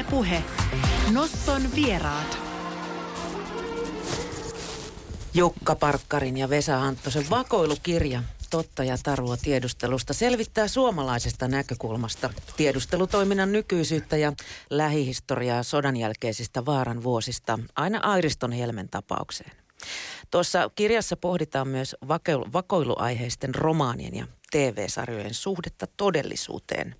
Ylepuhe Noston vieraat. Jukka Parkkarin ja Vesa Anttosen vakoilukirja Totta ja tarua tiedustelusta selvittää suomalaisesta näkökulmasta tiedustelutoiminnan nykyisyyttä ja lähihistoriaa sodan jälkeisistä vaaran vuosista aina Airiston Helmen tapaukseen. Tuossa kirjassa pohditaan myös vakoiluaiheisten romaanien ja TV-sarjojen suhdetta todellisuuteen.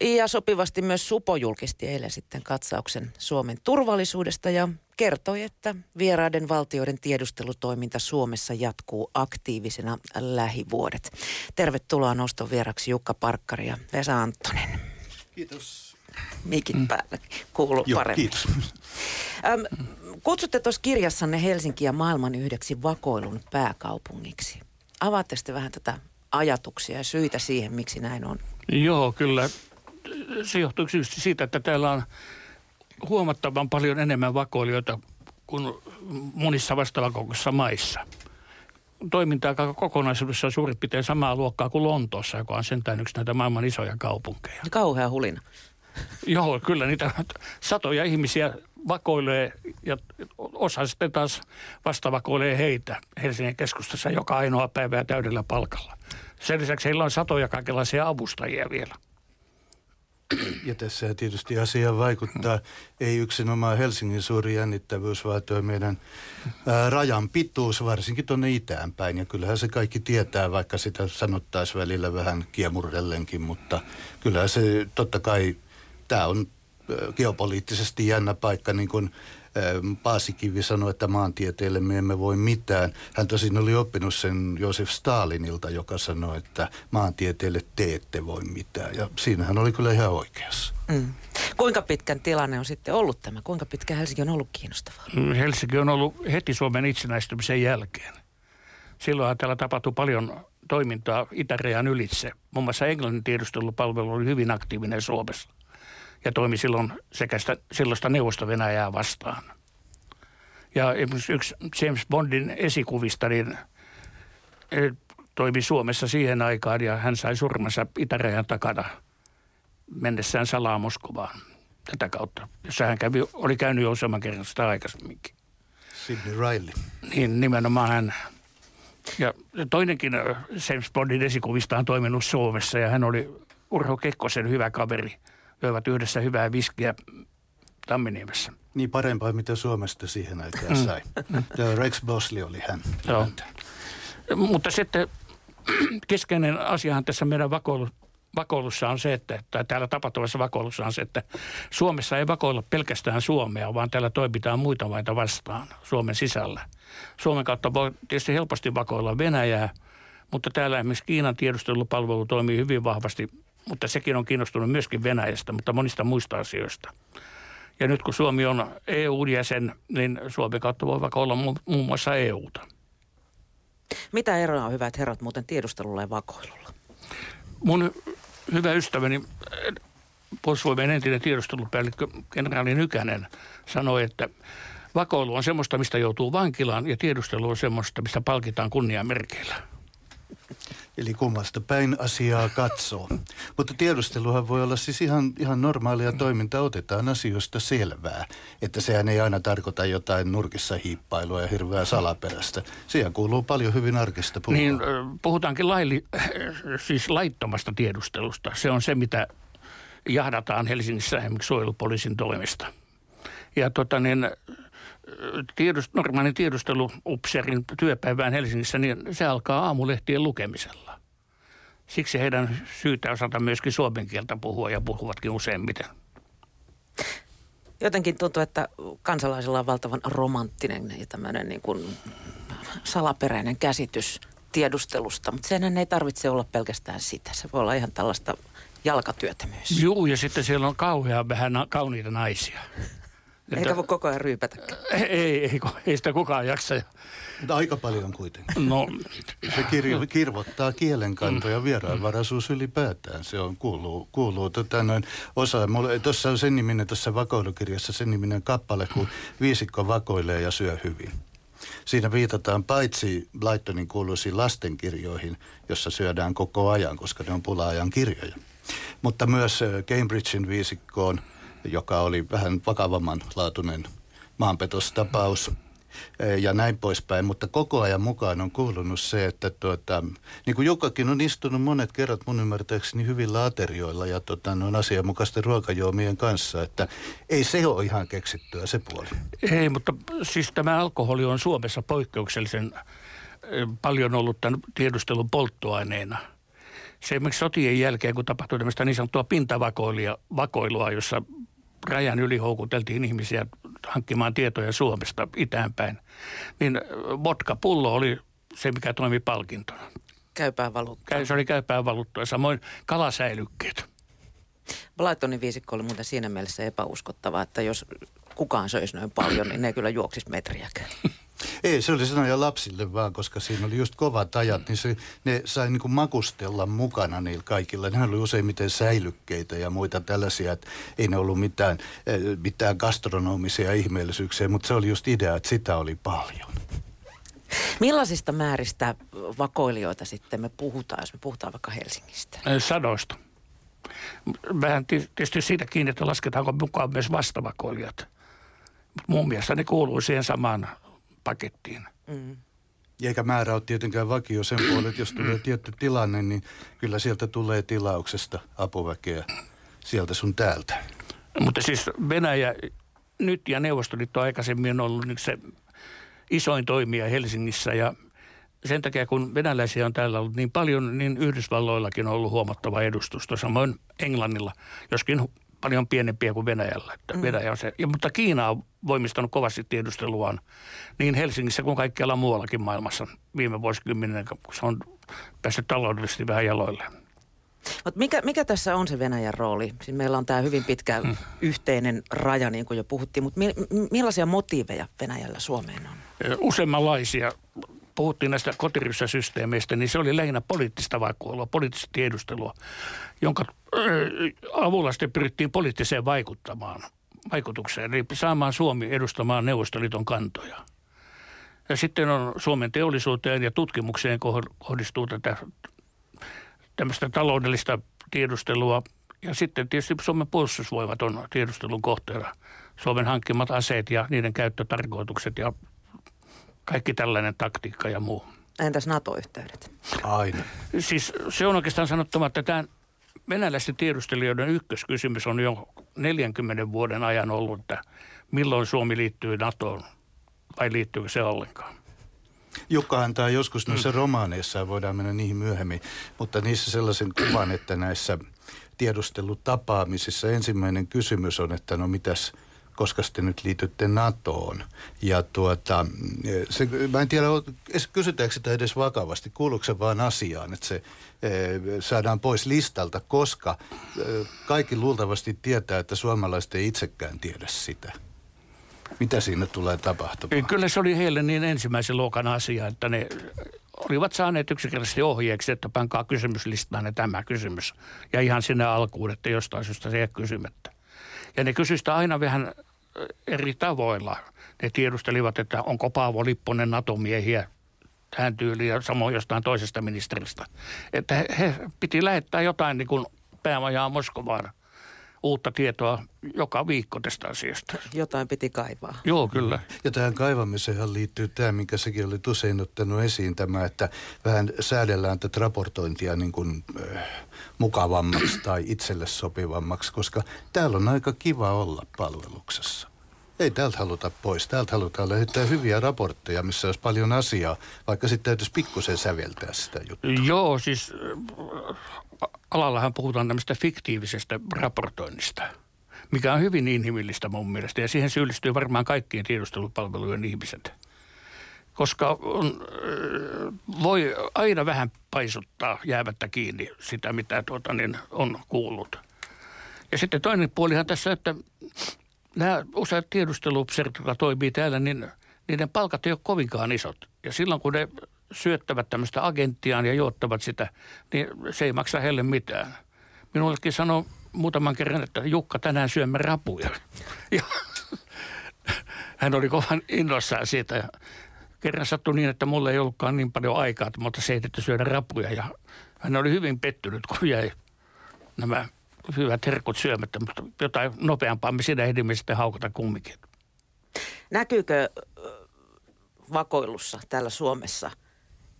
Ja sopivasti myös Supo julkisti eilen sitten katsauksen Suomen turvallisuudesta ja kertoi, että vieraiden valtioiden tiedustelutoiminta Suomessa jatkuu aktiivisena lähivuodet. Tervetuloa noston vieraksi Jukka Parkkari ja Vesa Anttonen. Kiitos. Mikin mm. päällä kuuluu Joo, paremmin. kiitos. Ähm, kutsutte tuossa kirjassanne Helsinkiä maailman yhdeksi vakoilun pääkaupungiksi. Avaatte sitten vähän tätä ajatuksia ja syitä siihen, miksi näin on? Joo, kyllä. Se johtuu siitä, että täällä on huomattavan paljon enemmän vakoilijoita kuin monissa vastavakokoisissa maissa. Toiminta kokonaisuudessa on suurin piirtein samaa luokkaa kuin Lontoossa, joka on sentään yksi näitä maailman isoja kaupunkeja. Kauhea hulina. Joo, kyllä niitä satoja ihmisiä vakoilee ja osa sitten taas vastavakoilee heitä Helsingin keskustassa joka ainoa päivä ja täydellä palkalla. Sen lisäksi heillä on satoja kaikenlaisia avustajia vielä. Ja tässä tietysti asia vaikuttaa ei yksinomaan Helsingin suuri jännittävyys, vaan tuo meidän ää, rajan pituus, varsinkin tuonne itään päin. Ja kyllähän se kaikki tietää, vaikka sitä sanottaisiin välillä vähän kiemurdellenkin, mutta kyllähän se totta kai, tämä on geopoliittisesti jännä paikka, niin kuin Paasikivi sanoi, että maantieteelle me emme voi mitään. Hän tosin oli oppinut sen Josef Stalinilta, joka sanoi, että maantieteelle te ette voi mitään. Ja siinä hän oli kyllä ihan oikeassa. Mm. Kuinka pitkän tilanne on sitten ollut tämä? Kuinka pitkä Helsinki on ollut kiinnostavaa? Mm, Helsinki on ollut heti Suomen itsenäistymisen jälkeen. Silloin täällä tapahtui paljon toimintaa itärajan ylitse. Muun muassa Englannin tiedustelupalvelu oli hyvin aktiivinen Suomessa ja toimi silloin sekä sitä, silloista neuvosto-Venäjää vastaan. Ja yksi James Bondin esikuvista niin e, toimi Suomessa siihen aikaan ja hän sai surmansa itärajan takana mennessään salaa Moskovaan tätä kautta, jossa hän kävi, oli käynyt jo useamman kerran sitä aikaisemminkin. Sidney Riley. Niin nimenomaan hän. Ja toinenkin James Bondin esikuvista on toiminut Suomessa ja hän oli Urho Kekkosen hyvä kaveri – joivat yhdessä hyvää viskiä Tamminiemessä. Niin parempaa, mitä Suomesta siihen aikaan mm. sai. Mm. Rex Bosley oli hän. Joo. Mutta sitten keskeinen asiahan tässä meidän vakoilu, vakoilussa on se, että, tai täällä tapahtuvassa vakoilussa on se, että Suomessa ei vakoilla pelkästään Suomea, vaan täällä toimitaan muita maita vastaan Suomen sisällä. Suomen kautta voi tietysti helposti vakoilla Venäjää, mutta täällä esimerkiksi Kiinan tiedustelupalvelu toimii hyvin vahvasti mutta sekin on kiinnostunut myöskin Venäjästä, mutta monista muista asioista. Ja nyt kun Suomi on EU-jäsen, niin Suomen kautta voi vaikka olla muun muassa EUta. Mitä eroa on hyvät herrat muuten tiedustelulla ja vakoilulla? Mun hyvä ystäväni, puolustusvoimien entinen tiedustelupäällikkö kenraali Nykänen sanoi, että vakoilu on semmoista, mistä joutuu vankilaan ja tiedustelu on semmoista, mistä palkitaan kunniamerkeillä. Eli kummasta päin asiaa katsoo. Mutta tiedusteluhan voi olla siis ihan, ihan normaalia toimintaa. Otetaan asioista selvää. Että sehän ei aina tarkoita jotain nurkissa hiippailua ja hirveää salaperästä. Siihen kuuluu paljon hyvin arkista puhua. Niin, puhutaankin laili, siis laittomasta tiedustelusta. Se on se, mitä jahdataan Helsingissä esimerkiksi suojelupoliisin toimesta. Ja tota niin, tiedust, normaalin tiedusteluupseerin työpäivään Helsingissä, niin se alkaa aamulehtien lukemisella. Siksi heidän syytä osata myöskin suomen kieltä puhua ja puhuvatkin useimmiten. Jotenkin tuntuu, että kansalaisilla on valtavan romanttinen ja tämmöinen niin kuin salaperäinen käsitys tiedustelusta, mutta senhän ei tarvitse olla pelkästään sitä. Se voi olla ihan tällaista jalkatyötä myös. Joo, ja sitten siellä on kauhean vähän kauniita naisia. Eikä voi koko ajan ryypätä. Ei, ei, ei sitä kukaan jaksa. Mutta aika paljon kuitenkin. No. Se kirjo, kirvottaa kielenkantoja vieraanvaraisuus ylipäätään. Se on, kuuluu, kuuluu tota noin osa. Tuossa on sen niminen, tuossa vakoilukirjassa sen niminen kappale, kun viisikko vakoilee ja syö hyvin. Siinä viitataan paitsi Blytonin kuuluisiin lastenkirjoihin, jossa syödään koko ajan, koska ne on pula-ajan kirjoja. Mutta myös Cambridgein viisikkoon – joka oli vähän vakavamman laatuinen maanpetostapaus ja näin poispäin. Mutta koko ajan mukaan on kuulunut se, että tuota, niin kuin Jukkakin on istunut monet kerrat mun ymmärtääkseni hyvillä aterioilla ja tota, noin asianmukaisten ruokajuomien kanssa, että ei se ole ihan keksittyä se puoli. Ei, mutta siis tämä alkoholi on Suomessa poikkeuksellisen paljon ollut tämän tiedustelun polttoaineena. Se esimerkiksi sotien jälkeen, kun tapahtui tämmöistä niin sanottua pintavakoilua, jossa rajan yli houkuteltiin ihmisiä hankkimaan tietoja Suomesta itäänpäin, niin vodka-pullo oli se, mikä toimi palkintona. Käypää valuuttaa. Se oli käypää valuuttaa. Samoin kalasäilykkeet. Blytonin viisikko oli muuten siinä mielessä epäuskottava, että jos kukaan söisi noin paljon, niin ne kyllä juoksisi metriäkään. Ei, se oli sanoja lapsille vaan, koska siinä oli just kovat ajat, niin se, ne sai niin kuin makustella mukana niillä kaikilla. Ne oli useimmiten säilykkeitä ja muita tällaisia, että ei ne ollut mitään, eh, mitään gastronomisia ihmeellisyyksiä, mutta se oli just idea, että sitä oli paljon. Millaisista määristä vakoilijoita sitten me puhutaan, jos me puhutaan vaikka Helsingistä? Sadoista. Vähän tietysti siitä kiinni, että lasketaanko mukaan myös vastavakoilijat. Mun mielestä ne kuuluu siihen samaan pakettiin. Mm. Eikä määrä ole tietenkään vakio sen puolella, että jos tulee tietty tilanne, niin kyllä sieltä tulee tilauksesta apuväkeä sieltä sun täältä. Mutta siis Venäjä nyt ja Neuvostoliitto aikaisemmin on ollut se isoin toimija Helsingissä ja sen takia kun venäläisiä on täällä ollut niin paljon, niin Yhdysvalloillakin on ollut huomattava edustusto, samoin Englannilla, joskin paljon pienempiä kuin Venäjällä. Että mm. Venäjä on se. Ja, mutta Kiina on voimistanut kovasti tiedusteluaan niin Helsingissä kuin kaikkialla muuallakin maailmassa viime vuosikymmenen, kun se on päässyt taloudellisesti vähän jaloille. Mutta mikä, mikä tässä on se Venäjän rooli? Siis meillä on tämä hyvin pitkä mm. yhteinen raja, niin kuin jo puhuttiin, mutta mi, millaisia motiiveja Venäjällä Suomeen on? Useammanlaisia puhuttiin näistä kotiryssäsysteemeistä, niin se oli lähinnä poliittista vakuulua, poliittista tiedustelua, jonka avulla sitten pyrittiin poliittiseen vaikuttamaan, vaikutukseen, eli saamaan Suomi edustamaan Neuvostoliiton kantoja. Ja sitten on Suomen teollisuuteen ja tutkimukseen kohdistuu tätä tämmöistä taloudellista tiedustelua. Ja sitten tietysti Suomen puolustusvoimat on tiedustelun kohteena. Suomen hankkimat aseet ja niiden käyttötarkoitukset ja kaikki tällainen taktiikka ja muu. Entäs NATO-yhteydet? Aina. Siis se on oikeastaan sanottava, että tämä venäläisten tiedustelijoiden ykköskysymys on jo 40 vuoden ajan ollut, että milloin Suomi liittyy NATOon vai liittyykö se ollenkaan. Jukka antaa joskus noissa mm. romaaneissa, voidaan mennä niihin myöhemmin, mutta niissä sellaisen kuvan, että näissä tiedustelutapaamisissa ensimmäinen kysymys on, että no mitäs – koska te nyt liitytte NATOon. Ja tuota, se, mä en tiedä, kysytäänkö sitä edes vakavasti, kuuluuko se vaan asiaan, että se e, saadaan pois listalta, koska e, kaikki luultavasti tietää, että suomalaiset ei itsekään tiedä sitä. Mitä siinä tulee tapahtumaan? Kyllä se oli heille niin ensimmäisen luokan asia, että ne olivat saaneet yksinkertaisesti ohjeeksi, että pankaa kysymyslistaan tämä kysymys. Ja ihan sinne alkuun, että jostain syystä se ei kysymättä. Ja ne kysyivät aina vähän eri tavoilla. Ne tiedustelivat, että onko Paavo Lipponen NATO-miehiä tähän tyyliin ja samoin jostain toisesta ministeristä. Että he, he piti lähettää jotain niin kuin päämajaa Moskovaan uutta tietoa joka viikko tästä asiasta. Jotain piti kaivaa. Joo, kyllä. Ja tähän kaivamiseen liittyy tämä, minkä sekin oli usein ottanut esiin, tämä, että vähän säädellään tätä raportointia niin kuin, äh, mukavammaksi tai itselle sopivammaksi, koska täällä on aika kiva olla palveluksessa. Ei täältä haluta pois. Täältä halutaan lähettää hyviä raportteja, missä olisi paljon asiaa, vaikka sitten täytyisi pikkusen säveltää sitä juttua. Joo, siis alallahan puhutaan tämmöistä fiktiivisestä raportoinnista, mikä on hyvin inhimillistä mun mielestä. Ja siihen syyllistyy varmaan kaikkien tiedustelupalvelujen ihmiset. Koska on, voi aina vähän paisuttaa jäämättä kiinni sitä, mitä tuota, niin on kuullut. Ja sitten toinen puolihan tässä, että nämä useat tiedusteluupseerit, jotka toimii täällä, niin niiden palkat ei ole kovinkaan isot. Ja silloin kun ne syöttävät tämmöistä agenttiaan ja juottavat sitä, niin se ei maksa heille mitään. Minullekin sanoi muutaman kerran, että Jukka, tänään syömme rapuja. Ja hän oli kovan innoissaan siitä. Ja kerran sattui niin, että mulla ei ollutkaan niin paljon aikaa, että mutta se syödä rapuja. Ja hän oli hyvin pettynyt, kun jäi nämä hyvät herkut syömättä, mutta jotain nopeampaa me siinä ehdimme sitten haukata kumminkin. Näkyykö vakoilussa täällä Suomessa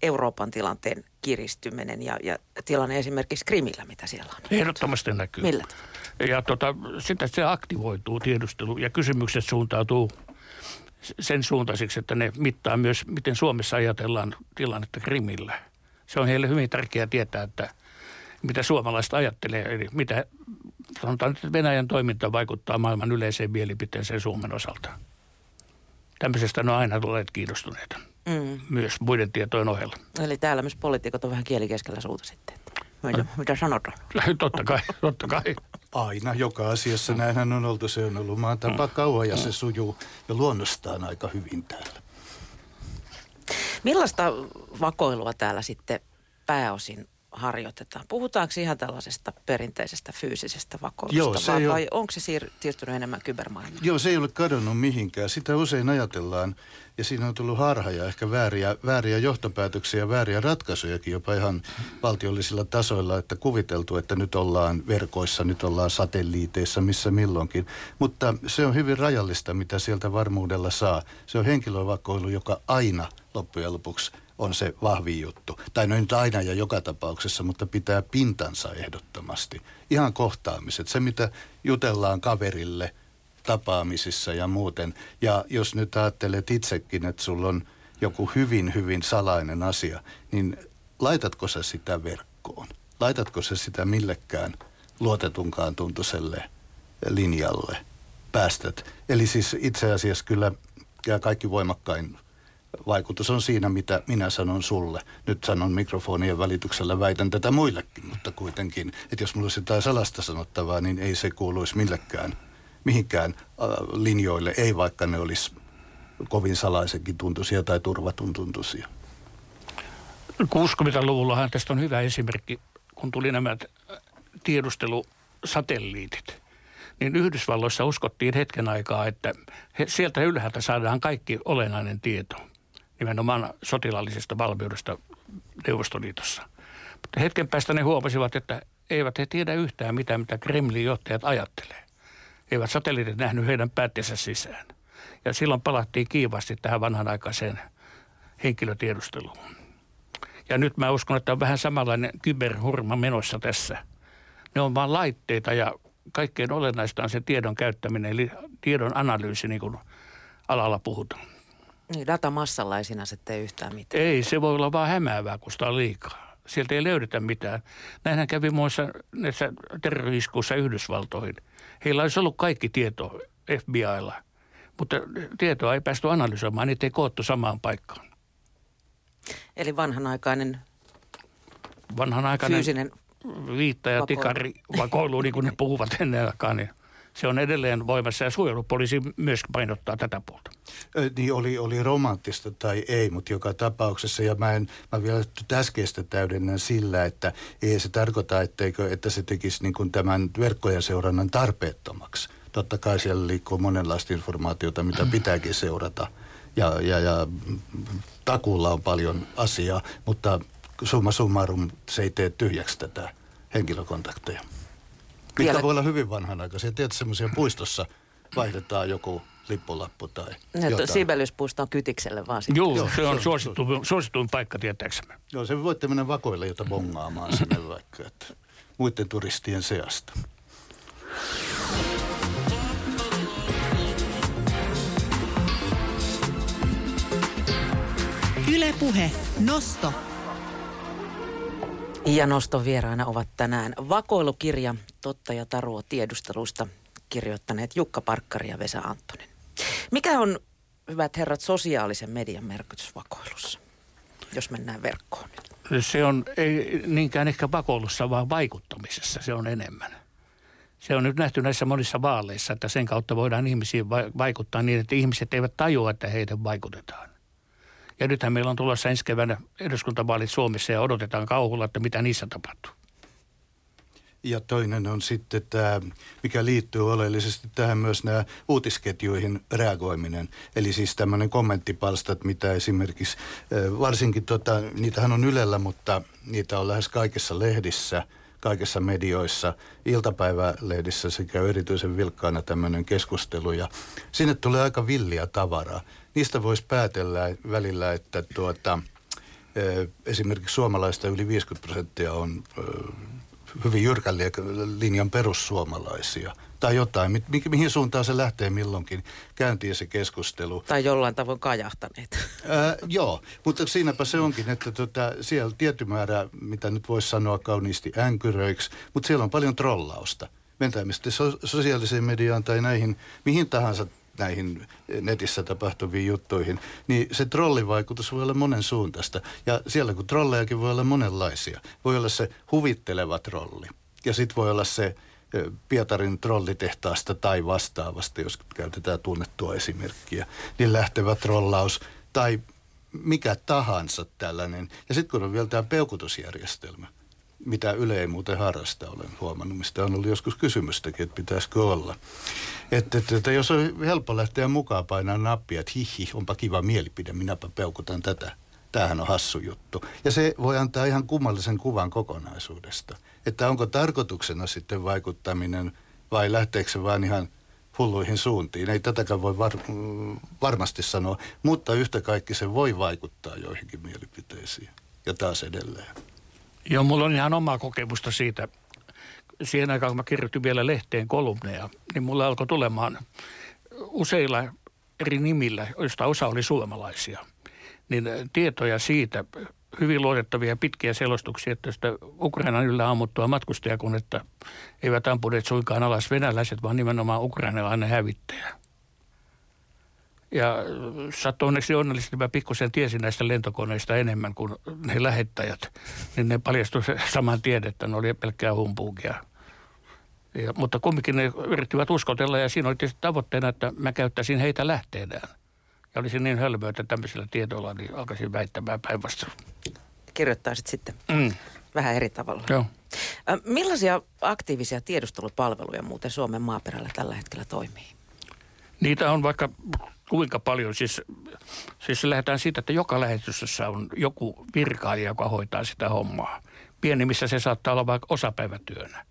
Euroopan tilanteen kiristyminen ja, ja tilanne esimerkiksi Krimillä, mitä siellä on? Ehdottomasti näkyy. Millä Ja tota, sitten se aktivoituu tiedustelu ja kysymykset suuntautuu sen suuntaisiksi, että ne mittaa myös, miten Suomessa ajatellaan tilannetta Krimillä. Se on heille hyvin tärkeää tietää, että mitä suomalaiset ajattelee, eli mitä sanotaan, että Venäjän toiminta vaikuttaa maailman yleiseen mielipiteeseen Suomen osalta. Tämmöisestä ne on aina olleet kiinnostuneita, mm. myös muiden tietojen ohella. Eli täällä myös poliitikot on vähän kielikeskellä suuta sitten. Mitä, mitä sanotaan? totta kai, totta kai. Aina, joka asiassa näinhän on oltu. Se on ollut maan tapa kauan ja se sujuu jo luonnostaan aika hyvin täällä. Millaista vakoilua täällä sitten pääosin harjoitetaan? Puhutaanko ihan tällaisesta perinteisestä fyysisestä vakoilusta Joo, se vai, vai onko se siir- siirtynyt enemmän kybermaailmaan? Joo, se ei ole kadonnut mihinkään. Sitä usein ajatellaan ja siinä on tullut harha ja ehkä vääriä, vääriä johtopäätöksiä ja vääriä ratkaisujakin jopa ihan valtiollisilla tasoilla, että kuviteltu, että nyt ollaan verkoissa, nyt ollaan satelliiteissa, missä milloinkin. Mutta se on hyvin rajallista, mitä sieltä varmuudella saa. Se on henkilövakoilu, joka aina loppujen lopuksi on se vahvin juttu. Tai no nyt aina ja joka tapauksessa, mutta pitää pintansa ehdottomasti. Ihan kohtaamiset. Se, mitä jutellaan kaverille tapaamisissa ja muuten. Ja jos nyt ajattelet itsekin, että sulla on joku hyvin, hyvin salainen asia, niin laitatko sä sitä verkkoon? Laitatko sä sitä millekään luotetunkaan tuntuiselle linjalle? Päästät. Eli siis itse asiassa kyllä ja kaikki voimakkain vaikutus on siinä, mitä minä sanon sulle. Nyt sanon mikrofonien välityksellä, väitän tätä muillekin, mutta kuitenkin, että jos mulla olisi jotain salasta sanottavaa, niin ei se kuuluisi millekään, mihinkään äh, linjoille, ei vaikka ne olisi kovin salaisenkin tuntuisia tai turvatun tuntuisia. 60-luvullahan tästä on hyvä esimerkki, kun tuli nämä tiedustelusatelliitit niin Yhdysvalloissa uskottiin hetken aikaa, että he, sieltä ylhäältä saadaan kaikki olennainen tieto nimenomaan sotilaallisesta valmiudesta Neuvostoliitossa. Mutta hetken päästä ne huomasivat, että eivät he tiedä yhtään mitään, mitä Kremlin johtajat ajattelee. Eivät satelliitit nähnyt heidän päätteensä sisään. Ja silloin palattiin kiivasti tähän vanhanaikaiseen henkilötiedusteluun. Ja nyt mä uskon, että on vähän samanlainen kyberhurma menossa tässä. Ne on vain laitteita ja kaikkein olennaista on se tiedon käyttäminen, eli tiedon analyysi, niin kuin alalla puhutaan. Niin, datamassalla ei sinänsä tee yhtään mitään. Ei, se voi olla vaan hämäävää, kun sitä on liikaa. Sieltä ei löydetä mitään. Näinhän kävi muissa näissä terroriskuissa Yhdysvaltoihin. Heillä olisi ollut kaikki tieto FBIlla, mutta tietoa ei päästy analysoimaan, niitä ei koottu samaan paikkaan. Eli vanhanaikainen, vanhanaikainen fyysinen viitta ja tikari vakoilu, niin kuin ne puhuvat ennen aikaa, niin – se on edelleen voimassa ja suojelupoliisi myös painottaa tätä puolta. Niin oli, oli romanttista tai ei, mutta joka tapauksessa, ja mä, en, mä vielä äskeistä täydennän sillä, että ei se tarkoita, etteikö, että se tekisi niin kuin tämän verkkojen seurannan tarpeettomaksi. Totta kai siellä liikkuu monenlaista informaatiota, mitä pitääkin seurata, ja, ja, ja takuulla on paljon asiaa, mutta summa summarum se ei tee tyhjäksi tätä henkilökontakteja. Mitkä Vielä... voi olla hyvin vanhanaikaisia. Tiedätkö, semmoisia puistossa vaihdetaan joku lippulappu tai jotain. Sibeliuspuisto on kytikselle vaan sitten. Joo, Joo se on suosittu, suosituin paikka tietääksemme. Joo, se voitte mennä vakoille, jota bongaamaan sinne vaikka, että muiden turistien seasta. Ylepuhe Nosto ja noston vieraana ovat tänään vakoilukirja Totta ja Tarua tiedustelusta kirjoittaneet Jukka Parkkari ja Vesa Anttonen. Mikä on, hyvät herrat, sosiaalisen median merkitys vakoilussa, jos mennään verkkoon nyt? Se on ei niinkään ehkä vakoilussa, vaan vaikuttamisessa se on enemmän. Se on nyt nähty näissä monissa vaaleissa, että sen kautta voidaan ihmisiin vaikuttaa niin, että ihmiset eivät tajua, että heidän vaikutetaan. Ja nythän meillä on tulossa ensi keväänä eduskuntavaalit Suomessa ja odotetaan kauhulla, että mitä niissä tapahtuu. Ja toinen on sitten tämä, mikä liittyy oleellisesti tähän myös nämä uutisketjuihin reagoiminen. Eli siis tämmöinen kommenttipalstat, mitä esimerkiksi, varsinkin tota, niitähän on Ylellä, mutta niitä on lähes kaikissa lehdissä – kaikissa medioissa, iltapäivälehdissä se käy erityisen vilkkaana tämmöinen keskustelu ja sinne tulee aika villiä tavaraa. Niistä voisi päätellä välillä, että tuota, esimerkiksi suomalaista yli 50 prosenttia on hyvin jyrkän linjan perussuomalaisia tai jotain, mi- mi- mihin suuntaan se lähtee milloinkin käyntiin se keskustelu. Tai jollain tavoin kajahtaneet. Ää, joo, mutta siinäpä se onkin, että tota, siellä tietty määrä, mitä nyt voisi sanoa kauniisti änkyröiksi, mutta siellä on paljon trollausta. So- sosiaaliseen mediaan tai näihin, mihin tahansa näihin netissä tapahtuviin juttuihin, niin se trollivaikutus voi olla monen suuntaista. Ja siellä kun trollejakin voi olla monenlaisia. Voi olla se huvitteleva trolli. Ja sitten voi olla se Pietarin trollitehtaasta tai vastaavasta, jos käytetään tunnettua esimerkkiä, niin lähtevä trollaus tai mikä tahansa tällainen. Ja sitten kun on vielä tämä peukutusjärjestelmä, mitä Yle ei muuten harrasta, olen huomannut, mistä on ollut joskus kysymystäkin, että pitäisikö olla. Että, että, että jos on helppo lähteä mukaan painaa nappia, että hihi, onpa kiva mielipide, minäpä peukutan tätä. Tämähän on hassu juttu. Ja se voi antaa ihan kummallisen kuvan kokonaisuudesta. Että onko tarkoituksena sitten vaikuttaminen vai lähteekö se vaan ihan hulluihin suuntiin. Ei tätäkään voi var, varmasti sanoa, mutta yhtä kaikki se voi vaikuttaa joihinkin mielipiteisiin. Ja taas edelleen. Joo, mulla on ihan omaa kokemusta siitä. Siihen aikaan, kun mä kirjoitin vielä lehteen kolumneja, niin mulla alkoi tulemaan useilla eri nimillä, joista osa oli suomalaisia, niin tietoja siitä, hyvin luotettavia pitkiä selostuksia, että sitä Ukrainan yllä ammuttua matkustajakonetta eivät ampuneet suinkaan alas venäläiset, vaan nimenomaan ukrainalainen hävittäjä. Ja sattui onneksi onnellisesti, mä pikkusen tiesin näistä lentokoneista enemmän kuin ne lähettäjät. Niin ne paljastui saman tien, että ne oli pelkkää humpuukia. Ja, mutta kumminkin ne yrittivät uskotella ja siinä oli tietysti tavoitteena, että mä käyttäisin heitä lähteenään. Ja olisin niin hölmöä, että tämmöisillä tiedoilla niin alkaisin väittämään päinvastoin. Kirjoittaisit sitten mm. vähän eri tavalla. Joo. Millaisia aktiivisia tiedustelupalveluja muuten Suomen maaperällä tällä hetkellä toimii? Niitä on vaikka kuinka paljon. Siis, siis lähdetään siitä, että joka lähetystössä on joku virkailija, joka hoitaa sitä hommaa. Pienimmissä se saattaa olla vaikka osapäivätyönä.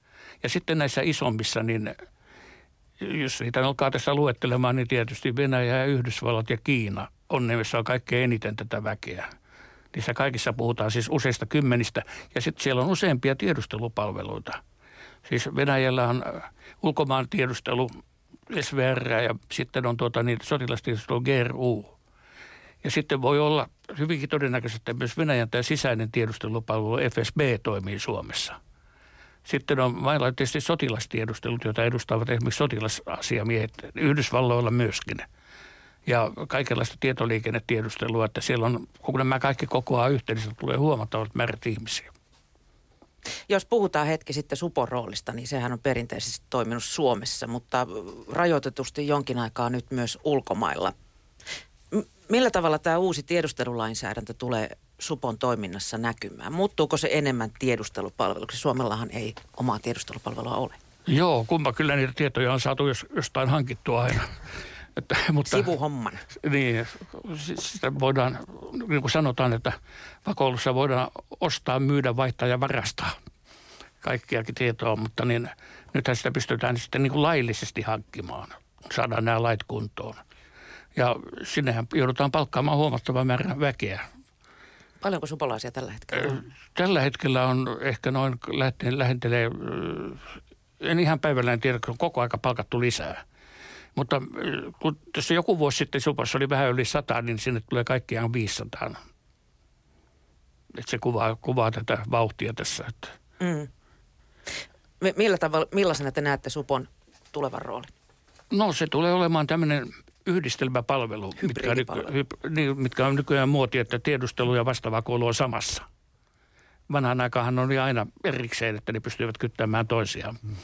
Ja sitten näissä isommissa, niin jos niitä alkaa tässä luettelemaan, niin tietysti Venäjä ja Yhdysvallat ja Kiina on ne, missä on kaikkein eniten tätä väkeä. Niissä kaikissa puhutaan siis useista kymmenistä. Ja sitten siellä on useampia tiedustelupalveluita. Siis Venäjällä on ulkomaan tiedustelu, SVR ja sitten on tuota, niin sotilastiedustelu GRU. Ja sitten voi olla hyvinkin todennäköisesti, että myös Venäjän tämä sisäinen tiedustelupalvelu FSB toimii Suomessa. Sitten on mailla tietysti sotilastiedustelut, joita edustavat esimerkiksi sotilasasiamiehet Yhdysvalloilla myöskin. Ja kaikenlaista tietoliikennetiedustelua, että siellä on, kun nämä kaikki kokoaa yhteen, niin tulee huomattavat määrät ihmisiä. Jos puhutaan hetki sitten Supon roolista, niin sehän on perinteisesti toiminut Suomessa, mutta rajoitetusti jonkin aikaa nyt myös ulkomailla. M- millä tavalla tämä uusi tiedustelulainsäädäntö tulee Supon toiminnassa näkymään? Muuttuuko se enemmän tiedustelupalveluksi? Suomellahan ei omaa tiedustelupalvelua ole. Joo, kumma kyllä niitä tietoja on saatu jos, jostain hankittua aina. Että, mutta, Sivuhomman. Niin, sitä voidaan, niin kuin sanotaan, että vakoilussa voidaan ostaa, myydä, vaihtaa ja varastaa kaikkiakin tietoa, mutta niin, nythän sitä pystytään sitten niin kuin laillisesti hankkimaan, saadaan nämä lait kuntoon. Ja sinnehän joudutaan palkkaamaan huomattava määrä väkeä. Paljonko supolaisia tällä hetkellä? Tällä hetkellä on ehkä noin, lähentelee, en ihan päivällä en tiedä, kun on koko aika palkattu lisää. Mutta kun tässä joku vuosi sitten Supassa oli vähän yli sata, niin sinne tulee kaikkiaan 500. Että se kuvaa, kuvaa tätä vauhtia tässä. Että. Mm. Millä tavalla, millaisena te näette Supon tulevan roolin? No se tulee olemaan tämmöinen yhdistelmäpalvelu, mitkä on, hy, niin, mitkä on nykyään muoti, että tiedustelu ja vastaava koulu on samassa. Vanhan aikahan oli aina erikseen, että ne pystyivät kyttämään toisiaan. Mm.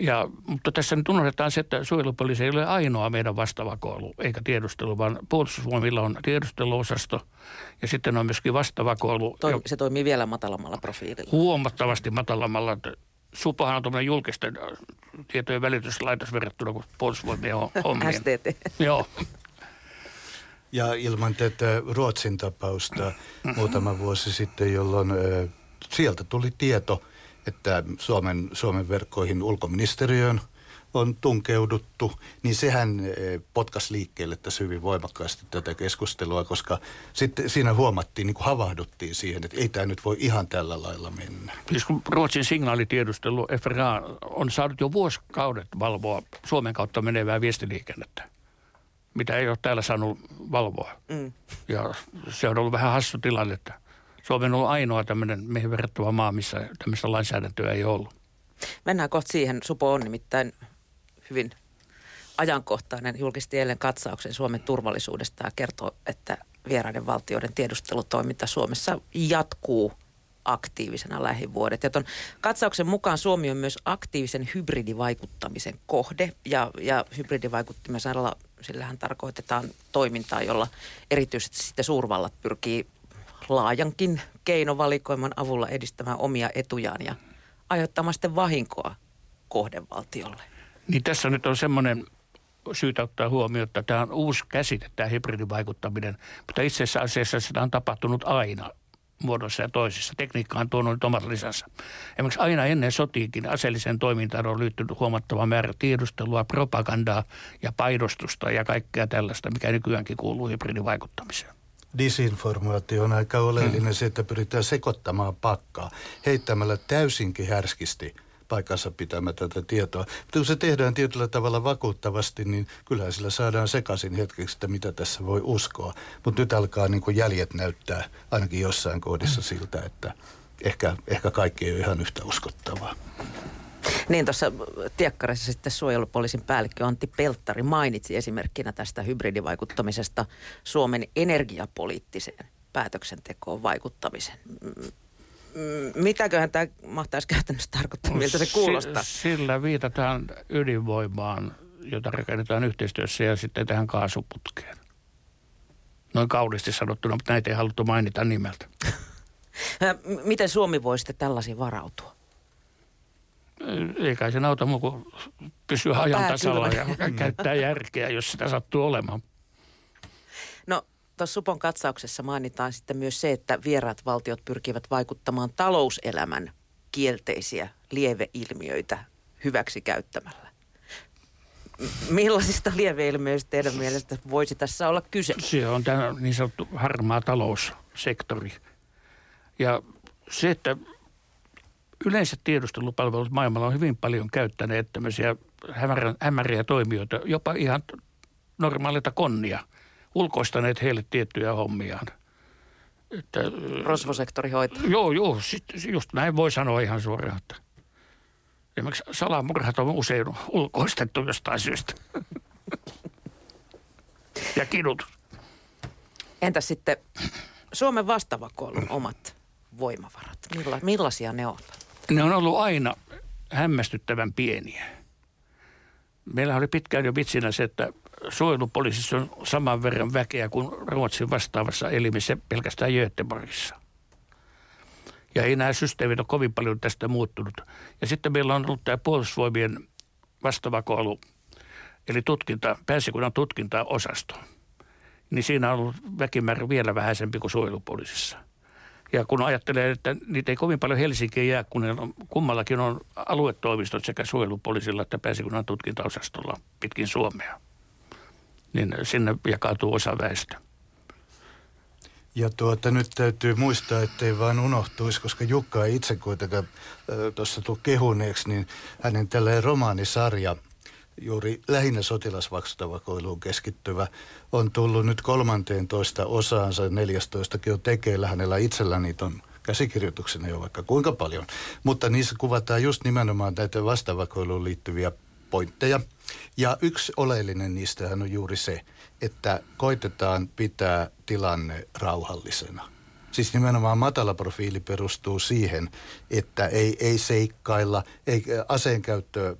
Ja, mutta tässä nyt unohdetaan se, että suojelupoliisi ei ole ainoa meidän vastaava koulu, eikä tiedustelu, vaan puolustusvoimilla on tiedusteluosasto ja sitten on myöskin vastaava koulu. Toi, se toimii vielä matalammalla profiililla. Huomattavasti matalammalla. Supahan on tuommoinen julkisten äh, tietojen välityslaitos verrattuna kuin puolustusvoimien hommiin. STT. Joo. Ja ilman tätä Ruotsin tapausta muutama vuosi sitten, jolloin äh, sieltä tuli tieto – että Suomen, Suomen verkkoihin ulkoministeriöön on tunkeuduttu, niin sehän eh, potkas liikkeelle tässä hyvin voimakkaasti tätä keskustelua, koska sitten siinä huomattiin, niin kuin havahduttiin siihen, että ei tämä nyt voi ihan tällä lailla mennä. Siis kun Ruotsin signaalitiedustelu FRA on saanut jo vuosikaudet valvoa Suomen kautta menevää viestiliikennettä, mitä ei ole täällä saanut valvoa. Mm. Ja se on ollut vähän hassu tilanne, että Suomi on ollut ainoa tämmöinen meihin verrattava maa, missä tämmöistä lainsäädäntöä ei ollut. Mennään kohta siihen. Supo on nimittäin hyvin ajankohtainen julkisti eilen katsauksen Suomen turvallisuudesta ja kertoo, että vieraiden valtioiden tiedustelutoiminta Suomessa jatkuu aktiivisena lähivuodet. Ja ton katsauksen mukaan Suomi on myös aktiivisen hybridivaikuttamisen kohde ja, ja hybridivaikuttimen sanalla sillähän tarkoitetaan toimintaa, jolla erityisesti sitten suurvallat pyrkii laajankin keinovalikoiman avulla edistämään omia etujaan ja aiheuttamaan sitten vahinkoa kohdevaltiolle. Niin tässä nyt on semmoinen syytä ottaa huomioon, että tämä on uusi käsite, tämä hybridivaikuttaminen, mutta itse asiassa sitä on tapahtunut aina muodossa ja toisessa. Tekniikka on tuonut nyt omat lisänsä. Esimerkiksi aina ennen sotiikin aseelliseen toimintaan on liittynyt huomattava määrä tiedustelua, propagandaa ja paidostusta ja kaikkea tällaista, mikä nykyäänkin kuuluu hybridivaikuttamiseen. Disinformaatio on aika oleellinen se, että pyritään sekoittamaan pakkaa heittämällä täysinkin härskisti – paikkansa pitämätöntä tietoa. Mutta kun se tehdään tietyllä tavalla vakuuttavasti, niin kyllähän sillä saadaan sekaisin hetkeksi, että mitä tässä voi uskoa. Mutta nyt alkaa niin kuin jäljet näyttää ainakin jossain kohdissa siltä, että ehkä, ehkä kaikki ei ole ihan yhtä uskottavaa. Niin tuossa tiekkarissa sitten suojelupoliisin päällikkö Antti Pelttari mainitsi esimerkkinä tästä hybridivaikuttamisesta Suomen energiapoliittiseen päätöksentekoon vaikuttamisen. Mitäköhän tämä mahtaisi käytännössä tarkoittaa, miltä se kuulostaa? Sillä viitataan ydinvoimaan, jota rakennetaan yhteistyössä ja sitten tähän kaasuputkeen. Noin kauniisti sanottuna, mutta näitä ei haluttu mainita nimeltä. Miten Suomi voi sitten tällaisiin varautua? Eikä sen auta muu kuin pysyä ajan tasalla ja käyttää järkeä, jos sitä sattuu olemaan. No tuossa Supon katsauksessa mainitaan sitten myös se, että vieraat valtiot pyrkivät vaikuttamaan talouselämän kielteisiä lieveilmiöitä hyväksi käyttämällä. Millaisista lieveilmiöistä teidän mielestä voisi tässä olla kyse? Se on tämä niin sanottu harmaa taloussektori. Ja se, että yleensä tiedustelupalvelut maailmalla on hyvin paljon käyttäneet tämmöisiä hämäriä toimijoita, jopa ihan normaalita konnia – ulkoistaneet heille tiettyjä hommiaan. Että, Rosvosektori hoitaa. Joo, joo, sit, just näin voi sanoa ihan suoraan, että esimerkiksi salamurhat on usein ulkoistettu jostain syystä. ja kidut. Entä sitten Suomen vastavakoilun omat voimavarat? Milla, millaisia ne ovat? Ne on ollut aina hämmästyttävän pieniä. Meillä oli pitkään jo vitsinä se, että suojelupoliisissa on saman verran väkeä kuin Ruotsin vastaavassa elimessä pelkästään Göteborgissa. Ja ei nämä systeemit ole kovin paljon tästä muuttunut. Ja sitten meillä on ollut tämä puolustusvoimien vastavakoilu, eli tutkinta, pääsikunnan tutkintaosasto. Niin siinä on ollut väkimäärä vielä vähäisempi kuin suojelupoliisissa. Ja kun ajattelee, että niitä ei kovin paljon Helsinkiin jää, kun on, kummallakin on aluetoimistot sekä suojelupoliisilla että pääsikunnan tutkintaosastolla pitkin Suomea niin sinne jakautuu osa väestö. Ja tuota, nyt täytyy muistaa, ettei vaan unohtuisi, koska Jukka ei itse kuitenkaan tuossa tuu kehuneeksi, niin hänen tällainen romaanisarja, juuri lähinnä sotilasvaksutavakoiluun keskittyvä, on tullut nyt 13 osaansa, 14 on tekeillä. Hänellä itsellä niitä on käsikirjoituksena jo vaikka kuinka paljon. Mutta niissä kuvataan just nimenomaan näitä vastavakoiluun liittyviä pointteja. Ja yksi oleellinen niistä on juuri se, että koitetaan pitää tilanne rauhallisena. Siis nimenomaan matala profiili perustuu siihen, että ei, ei seikkailla, ei, aseen käyttö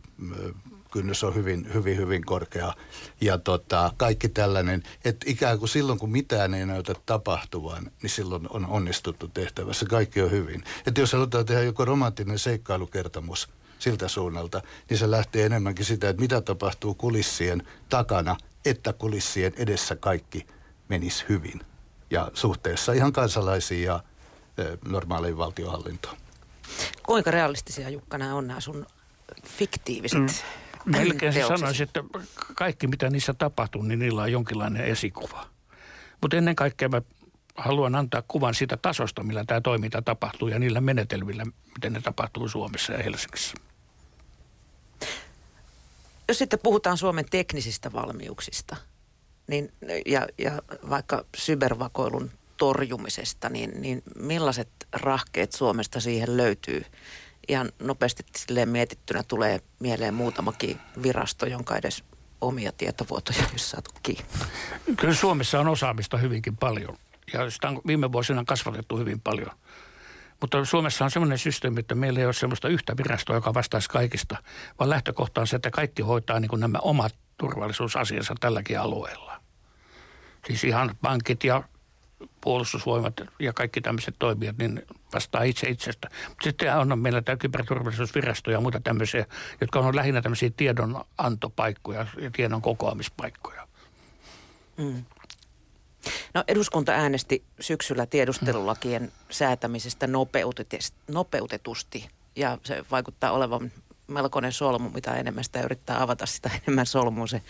kynnys on hyvin, hyvin, hyvin korkea. Ja tota, kaikki tällainen, että ikään kuin silloin kun mitään ei näytä tapahtuvan, niin silloin on onnistuttu tehtävässä. Kaikki on hyvin. Että jos halutaan tehdä joko romanttinen seikkailukertomus – siltä suunnalta, niin se lähtee enemmänkin sitä, että mitä tapahtuu kulissien takana, että kulissien edessä kaikki menisi hyvin. Ja suhteessa ihan kansalaisiin ja normaaleihin valtiohallintoon. Kuinka realistisia Jukka nämä on nämä sun fiktiiviset mm. Melkein se sanoisi, että kaikki mitä niissä tapahtuu, niin niillä on jonkinlainen esikuva. Mutta ennen kaikkea mä haluan antaa kuvan siitä tasosta, millä tämä toiminta tapahtuu ja niillä menetelmillä, miten ne tapahtuu Suomessa ja Helsingissä. Jos sitten puhutaan Suomen teknisistä valmiuksista niin, ja, ja vaikka cybervakoilun torjumisesta, niin, niin millaiset rahkeet Suomesta siihen löytyy? Ihan nopeasti mietittynä tulee mieleen muutamakin virasto, jonka edes omia tietovuotoja ei saatu kiinni. Kyllä Suomessa on osaamista hyvinkin paljon ja sitä on viime vuosina kasvatettu hyvin paljon. Mutta Suomessa on sellainen systeemi, että meillä ei ole sellaista yhtä virastoa, joka vastaisi kaikista, vaan lähtökohta on se, että kaikki hoitaa niin kuin nämä omat turvallisuusasiansa tälläkin alueella. Siis ihan pankit ja puolustusvoimat ja kaikki tämmöiset toimijat, niin vastaa itse itsestä. Sitten on meillä tämä kyberturvallisuusvirasto ja muita tämmöisiä, jotka on lähinnä tämmöisiä tiedonantopaikkoja ja tiedon kokoamispaikkoja. Mm. No eduskunta äänesti syksyllä tiedustelulakien säätämisestä nopeutetusti ja se vaikuttaa olevan melkoinen solmu, mitä enemmän sitä yrittää avata, sitä enemmän solmuun se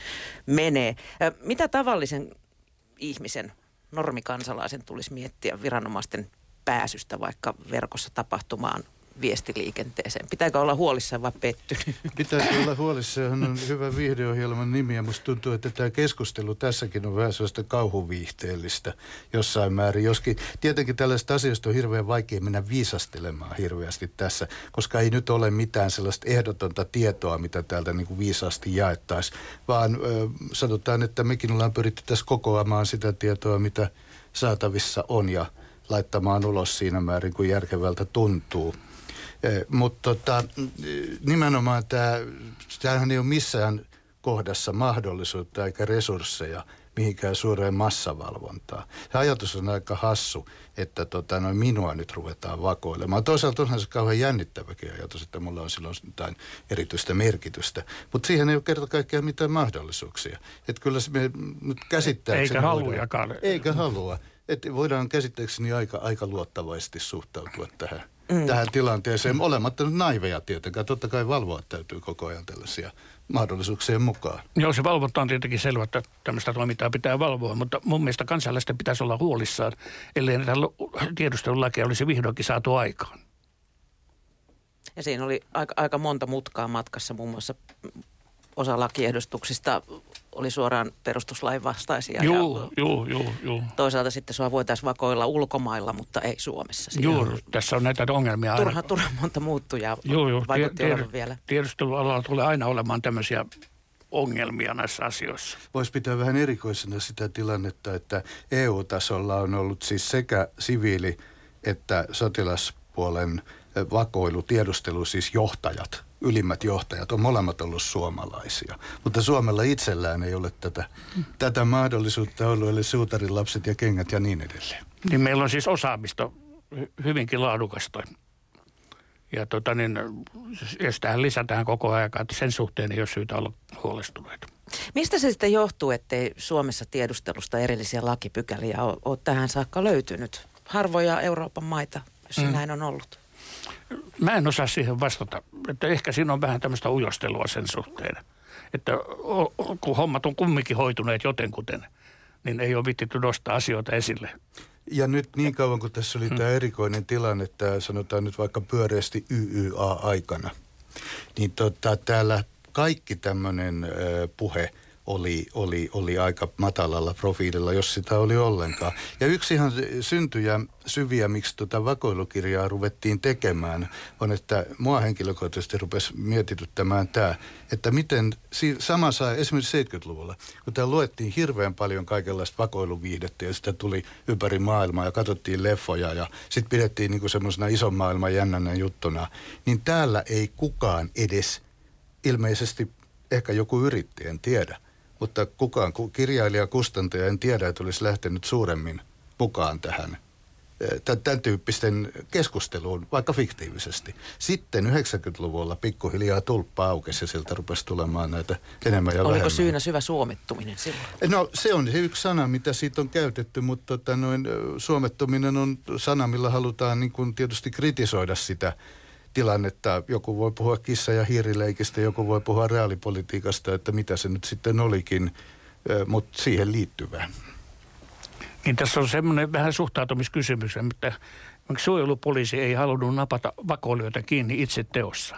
menee. Mitä tavallisen ihmisen, normikansalaisen tulisi miettiä viranomaisten pääsystä vaikka verkossa tapahtumaan viestiliikenteeseen? Pitääkö olla huolissaan vai pettynyt? Pitääkö olla huolissaan? on hyvä viihdeohjelman nimi ja musta tuntuu, että tämä keskustelu tässäkin on vähän sellaista kauhuviihteellistä jossain määrin. Joskin tietenkin tällaista asioista on hirveän vaikea mennä viisastelemaan hirveästi tässä, koska ei nyt ole mitään sellaista ehdotonta tietoa, mitä täältä niin kuin viisaasti jaettaisiin, vaan ö, sanotaan, että mekin ollaan pyritty tässä kokoamaan sitä tietoa, mitä saatavissa on ja laittamaan ulos siinä määrin, kuin järkevältä tuntuu. Mutta tota, nimenomaan tämä, tämähän ei ole missään kohdassa mahdollisuutta eikä resursseja mihinkään suureen massavalvontaan. Se ajatus on aika hassu, että tota, noin minua nyt ruvetaan vakoilemaan. Toisaalta onhan se kauhean jännittäväkin ajatus, että mulla on silloin jotain erityistä merkitystä. Mutta siihen ei ole kerta kaikkiaan mitään mahdollisuuksia. Että kyllä se me nyt käsittääkseni... Eikä halujakaan. Eikä halua. Että voidaan käsittääkseni aika, aika luottavaisesti suhtautua tähän mm. tähän tilanteeseen. Olematta nyt naiveja tietenkään. Totta kai valvoa täytyy koko ajan tällaisia mahdollisuuksien mukaan. Joo, se valvonta on tietenkin selvä, että tämmöistä toimintaa pitää valvoa, mutta mun mielestä kansalaisten pitäisi olla huolissaan, ellei näitä tiedustelulakeja olisi vihdoinkin saatu aikaan. Ja siinä oli aika, aika monta mutkaa matkassa, muun muassa osa lakiehdostuksista oli suoraan perustuslain vastaisia. Joo, joo, joo, joo. Toisaalta sitten sua voitaisiin vakoilla ulkomailla, mutta ei Suomessa. Joo, tässä on näitä ongelmia turha, aina. Turha monta muuttujaa joo, joo. vaikutti tied, olevan vielä. Tiedustelualalla tulee aina olemaan tämmöisiä ongelmia näissä asioissa. Voisi pitää vähän erikoisena sitä tilannetta, että EU-tasolla on ollut siis sekä siviili- että sotilaspuolen vakoilu, tiedustelu, siis johtajat – ylimmät johtajat on molemmat ollut suomalaisia. Mutta Suomella itsellään ei ole tätä, tätä mahdollisuutta ollut, eli suutarin lapset ja kengät ja niin edelleen. Niin meillä on siis osaamista hyvinkin laadukasta. Ja tota niin, jos tähän lisätään koko ajan, että sen suhteen ei ole syytä olla huolestuneita. Mistä se sitten johtuu, ettei Suomessa tiedustelusta erillisiä lakipykäliä ole, ole tähän saakka löytynyt? Harvoja Euroopan maita, jos mm. näin on ollut. Mä en osaa siihen vastata. Että ehkä siinä on vähän tämmöistä ujostelua sen suhteen. Että kun hommat on kumminkin hoituneet jotenkuten, niin ei ole vittitty nostaa asioita esille. Ja nyt niin kauan kuin tässä oli hmm. tämä erikoinen tilanne, että sanotaan nyt vaikka pyöreästi YYA-aikana, niin tota, täällä kaikki tämmöinen puhe – oli, oli, oli aika matalalla profiililla, jos sitä oli ollenkaan. Ja yksi ihan syntyjä syviä, miksi tuota vakoilukirjaa ruvettiin tekemään, on, että mua henkilökohtaisesti rupesi mietityttämään tämä, että miten samassa esimerkiksi 70-luvulla, kun tämä luettiin hirveän paljon kaikenlaista vakoiluviihdettä ja sitä tuli ympäri maailmaa ja katsottiin leffoja ja sitten pidettiin niinku semmoisena ison maailman jännänä juttuna, niin täällä ei kukaan edes ilmeisesti ehkä joku yritti, en tiedä mutta kukaan kirjailija, kustantaja en tiedä, että olisi lähtenyt suuremmin mukaan tähän tämän tyyppisten keskusteluun, vaikka fiktiivisesti. Sitten 90-luvulla pikkuhiljaa tulppa aukesi ja sieltä rupesi tulemaan näitä enemmän ja Oliko vähemmän. syynä syvä suomittuminen silloin? No se on se yksi sana, mitä siitä on käytetty, mutta tota, noin, suomettuminen on sana, millä halutaan niin kuin tietysti kritisoida sitä tilannetta. Joku voi puhua kissa- ja hiirileikistä, joku voi puhua reaalipolitiikasta, että mitä se nyt sitten olikin, mutta siihen liittyvää. Niin tässä on semmoinen vähän suhtautumiskysymys, että suojelupoliisi ei halunnut napata vakoilijoita kiinni itse teossa,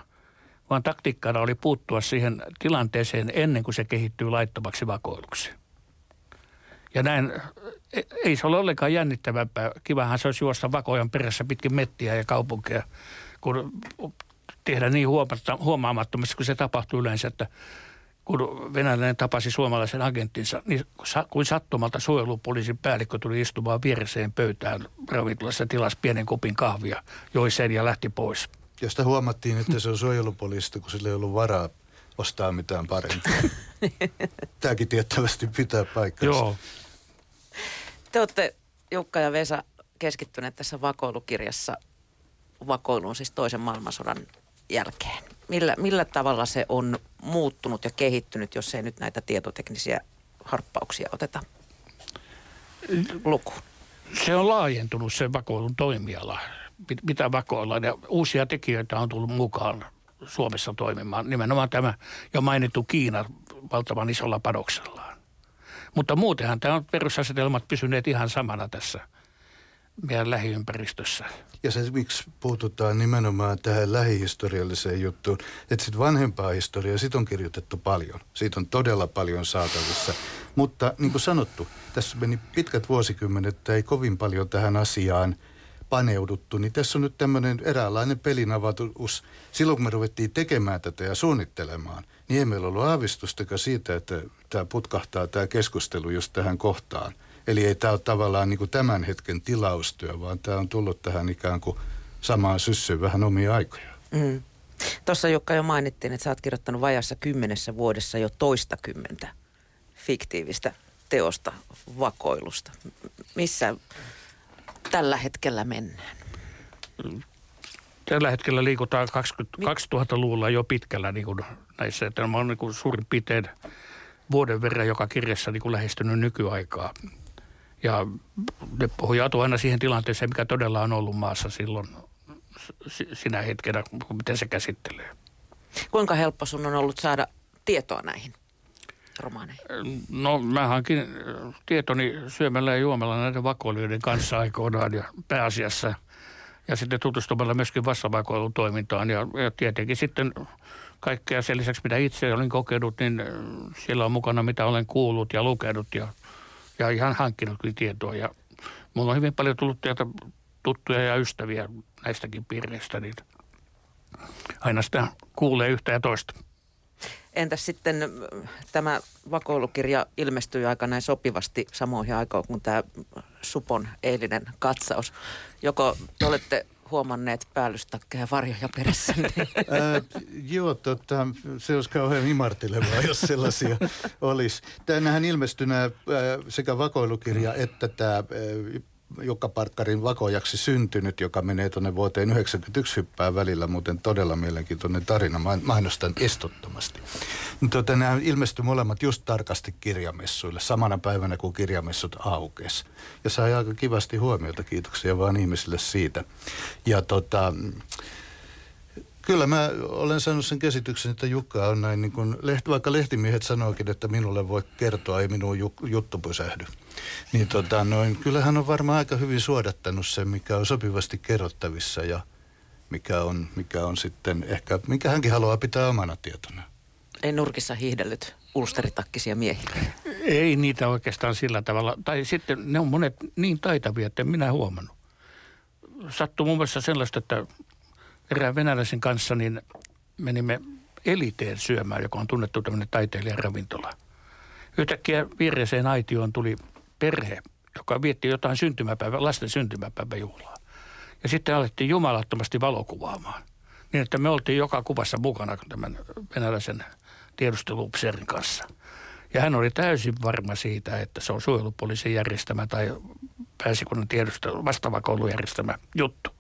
vaan taktiikkana oli puuttua siihen tilanteeseen ennen kuin se kehittyy laittomaksi vakoiluksi. Ja näin e, ei se ole ollenkaan jännittävämpää. Kivahan se olisi juosta vakojan perässä pitkin mettiä ja kaupunkeja, kun tehdä niin huomaamattomasti, kun se tapahtuu yleensä, että kun venäläinen tapasi suomalaisen agenttinsa, niin kuin sattumalta suojelupoliisin päällikkö tuli istumaan viereseen pöytään ravintolassa tilas pienen kopin kahvia, joi sen ja lähti pois. Josta huomattiin, että se on suojelupoliisista, kun sillä ei ollut varaa ostaa mitään parempaa. Tämäkin tiettävästi pitää paikkansa. Joo. Te olette, Jukka ja Vesa, keskittyneet tässä vakoilukirjassa vakoiluun siis toisen maailmansodan jälkeen. Millä, millä tavalla se on muuttunut ja kehittynyt, jos ei nyt näitä tietoteknisiä harppauksia oteta lukuun? Se on laajentunut se vakoilun toimiala. Mitä vakoillaan ja uusia tekijöitä on tullut mukaan Suomessa toimimaan. Nimenomaan tämä jo mainittu Kiina valtavan isolla panoksellaan. Mutta muutenhan tämä on perusasetelmat pysyneet ihan samana tässä meidän lähiympäristössä. Ja se, miksi puututaan nimenomaan tähän lähihistorialliseen juttuun, että sitten vanhempaa historiaa, siitä on kirjoitettu paljon. Siitä on todella paljon saatavissa. Mutta niin kuin sanottu, tässä meni pitkät vuosikymmenet, ei kovin paljon tähän asiaan – paneuduttu, niin tässä on nyt tämmöinen eräänlainen pelinavatus. Silloin kun me ruvettiin tekemään tätä ja suunnittelemaan, niin ei meillä ollut aavistustakaan siitä, että tämä putkahtaa tämä keskustelu just tähän kohtaan. Eli ei tämä ole tavallaan niin kuin tämän hetken tilaustyö, vaan tämä on tullut tähän ikään kuin samaan syssyyn vähän omia aikoja. Mm. Tuossa Jukka jo mainittiin, että sä oot kirjoittanut vajassa kymmenessä vuodessa jo toista kymmentä fiktiivistä teosta vakoilusta. Missä tällä hetkellä mennään? Tällä hetkellä liikutaan 2000-luvulla jo pitkällä niin kuin näissä. Että on niin kuin suurin piirtein vuoden verran joka kirjassa niin kuin lähestynyt nykyaikaa. Ja ne pohjautuu aina siihen tilanteeseen, mikä todella on ollut maassa silloin sinä hetkenä, miten se käsittelee. Kuinka helppo sun on ollut saada tietoa näihin romaaneihin? No mä hankin tietoni syömällä ja juomalla näiden vakoilijoiden kanssa aikoinaan ja pääasiassa. Ja sitten tutustumalla myöskin vastavakoilun toimintaan ja, ja tietenkin sitten kaikkea sen lisäksi, mitä itse olin kokenut, niin siellä on mukana, mitä olen kuullut ja lukenut ja, ja ihan hankkinutkin tietoa. Ja mulla on hyvin paljon tullut tietoa tuttuja ja ystäviä näistäkin piireistä, niin aina sitä kuulee yhtä ja toista. Entäs sitten tämä vakoilukirja ilmestyi aika näin sopivasti samoihin aikoihin kuin tämä Supon eilinen katsaus. Joko te olette huomanneet päällystakkeja varjoja perässä? Ää, joo, tota, se olisi kauhean imartelevaa, jos sellaisia olisi. Tänähän ilmestyi sekä vakoilukirja että tämä Jukka Parkkarin vakojaksi syntynyt, joka menee tuonne vuoteen 1991 hyppää välillä, muuten todella mielenkiintoinen tarina. Mainostan estottomasti. Tota, nämä ilmestyi molemmat just tarkasti kirjamessuille, samana päivänä kuin kirjamessut aukes. Ja sai aika kivasti huomiota, kiitoksia vaan ihmisille siitä. Ja tota, Kyllä mä olen saanut sen käsityksen, että Jukka on näin, niin kuin, vaikka lehtimiehet sanoikin, että minulle voi kertoa, ei minun juttu pysähdy. Niin tota, noin, kyllä hän on varmaan aika hyvin suodattanut sen, mikä on sopivasti kerrottavissa ja mikä on, mikä on sitten ehkä, mikä hänkin haluaa pitää omana tietona. Ei nurkissa hiihdellyt ulsteritakkisia miehiä. Ei niitä oikeastaan sillä tavalla. Tai sitten ne on monet niin taitavia, että en minä huomannut. Sattuu mun mielestä sellaista, että erään venäläisen kanssa niin menimme eliteen syömään, joka on tunnettu tämmöinen taiteilijan ravintola. Yhtäkkiä viereiseen aitioon tuli perhe, joka vietti jotain syntymäpäivä, lasten syntymäpäiväjuhlaa. Ja sitten alettiin jumalattomasti valokuvaamaan. Niin, että me oltiin joka kuvassa mukana tämän venäläisen tiedusteluupseerin kanssa. Ja hän oli täysin varma siitä, että se on suojelupoliisin järjestämä tai pääsikunnan tiedustelu, vastaava koulun järjestämä juttu.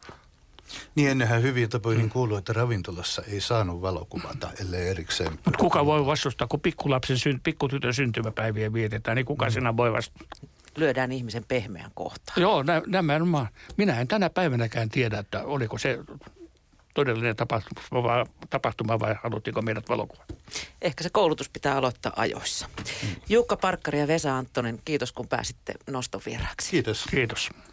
Niin ennenhän hyvin tapoihin mm. kuuluu, että ravintolassa ei saanut valokuvata, ellei erikseen. Mutta kuka voi vastustaa, kun pikkulapsen, pikkutytön syntymäpäiviä vietetään, niin kuka mm. sinä voi vastustaa? Lyödään ihmisen pehmeän kohtaan. Joo, nämä, nämä minä en tänä päivänäkään tiedä, että oliko se todellinen tapahtuma vai, tapahtuma vai haluttiinko meidät valokuva? Ehkä se koulutus pitää aloittaa ajoissa. Jukka Parkkari ja Vesa Anttonen, kiitos kun pääsitte noston vieraaksi. Kiitos. Kiitos.